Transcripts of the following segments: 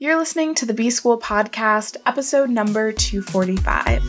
You're listening to the B School Podcast, episode number 245.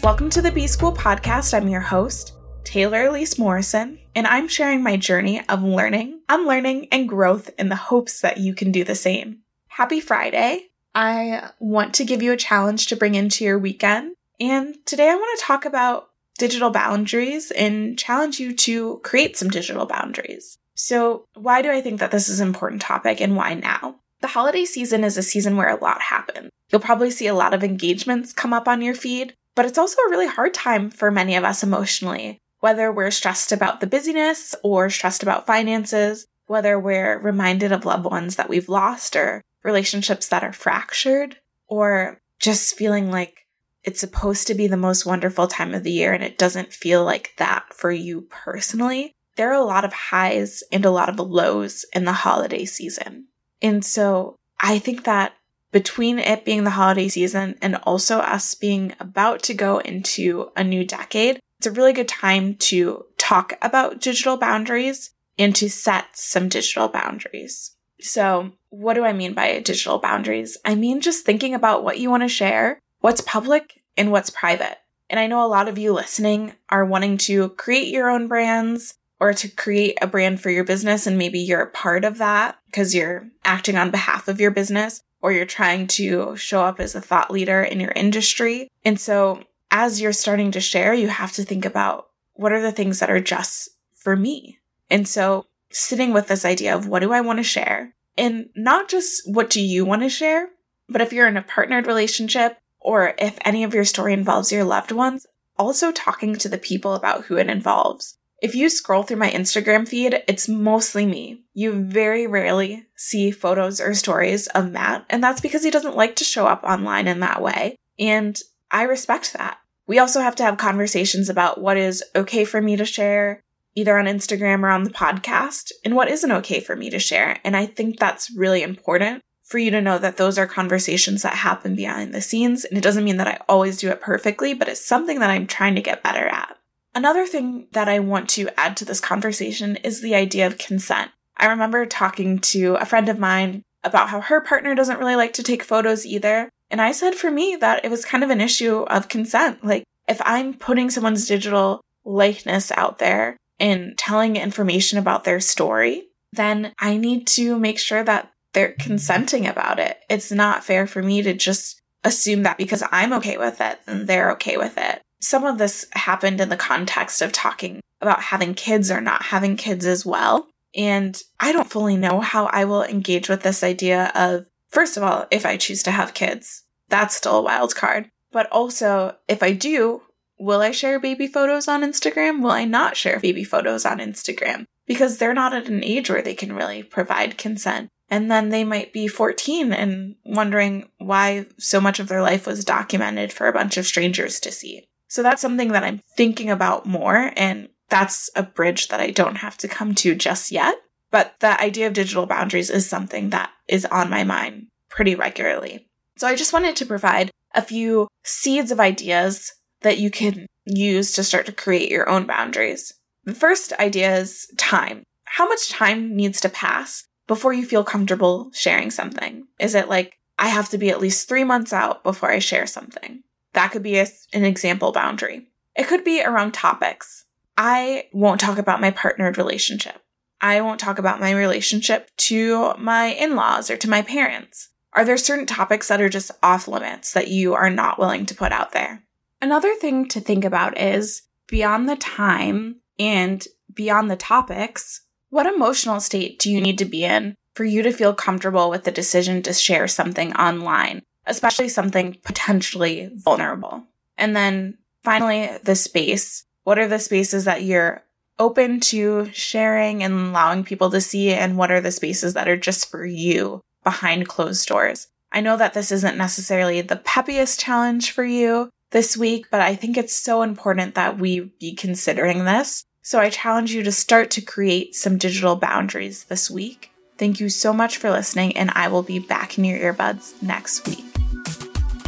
Welcome to the B School Podcast. I'm your host, Taylor Elyse Morrison, and I'm sharing my journey of learning, unlearning, and growth in the hopes that you can do the same. Happy Friday! I want to give you a challenge to bring into your weekend, and today I want to talk about digital boundaries and challenge you to create some digital boundaries. So, why do I think that this is an important topic and why now? The holiday season is a season where a lot happens. You'll probably see a lot of engagements come up on your feed, but it's also a really hard time for many of us emotionally, whether we're stressed about the busyness or stressed about finances, whether we're reminded of loved ones that we've lost or relationships that are fractured, or just feeling like it's supposed to be the most wonderful time of the year and it doesn't feel like that for you personally. There are a lot of highs and a lot of lows in the holiday season. And so I think that between it being the holiday season and also us being about to go into a new decade, it's a really good time to talk about digital boundaries and to set some digital boundaries. So, what do I mean by digital boundaries? I mean just thinking about what you want to share what's public and what's private. And I know a lot of you listening are wanting to create your own brands or to create a brand for your business. And maybe you're a part of that because you're acting on behalf of your business or you're trying to show up as a thought leader in your industry. And so as you're starting to share, you have to think about what are the things that are just for me. And so sitting with this idea of what do I want to share and not just what do you want to share, but if you're in a partnered relationship, or if any of your story involves your loved ones, also talking to the people about who it involves. If you scroll through my Instagram feed, it's mostly me. You very rarely see photos or stories of Matt, and that's because he doesn't like to show up online in that way. And I respect that. We also have to have conversations about what is okay for me to share, either on Instagram or on the podcast, and what isn't okay for me to share. And I think that's really important for you to know that those are conversations that happen behind the scenes. And it doesn't mean that I always do it perfectly, but it's something that I'm trying to get better at. Another thing that I want to add to this conversation is the idea of consent. I remember talking to a friend of mine about how her partner doesn't really like to take photos either. And I said for me that it was kind of an issue of consent. Like, if I'm putting someone's digital likeness out there and telling information about their story, then I need to make sure that they're consenting about it. It's not fair for me to just assume that because I'm okay with it, and they're okay with it. Some of this happened in the context of talking about having kids or not having kids as well. And I don't fully know how I will engage with this idea of, first of all, if I choose to have kids, that's still a wild card. But also, if I do, will I share baby photos on Instagram? Will I not share baby photos on Instagram? Because they're not at an age where they can really provide consent. And then they might be 14 and wondering why so much of their life was documented for a bunch of strangers to see. So that's something that I'm thinking about more. And that's a bridge that I don't have to come to just yet. But the idea of digital boundaries is something that is on my mind pretty regularly. So I just wanted to provide a few seeds of ideas that you can use to start to create your own boundaries. The first idea is time. How much time needs to pass before you feel comfortable sharing something? Is it like, I have to be at least three months out before I share something? That could be a, an example boundary. It could be around topics. I won't talk about my partnered relationship. I won't talk about my relationship to my in laws or to my parents. Are there certain topics that are just off limits that you are not willing to put out there? Another thing to think about is beyond the time and beyond the topics, what emotional state do you need to be in for you to feel comfortable with the decision to share something online, especially something potentially vulnerable? And then finally, the space. What are the spaces that you're open to sharing and allowing people to see? And what are the spaces that are just for you behind closed doors? I know that this isn't necessarily the peppiest challenge for you this week, but I think it's so important that we be considering this so I challenge you to start to create some digital boundaries this week. Thank you so much for listening, and I will be back in your earbuds next week.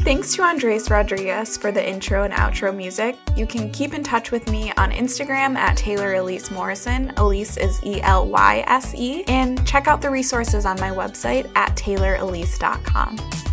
Thanks to Andres Rodriguez for the intro and outro music. You can keep in touch with me on Instagram at Taylor Elyse Morrison. Elyse is E L Y S E. And check out the resources on my website at taylorelyse.com.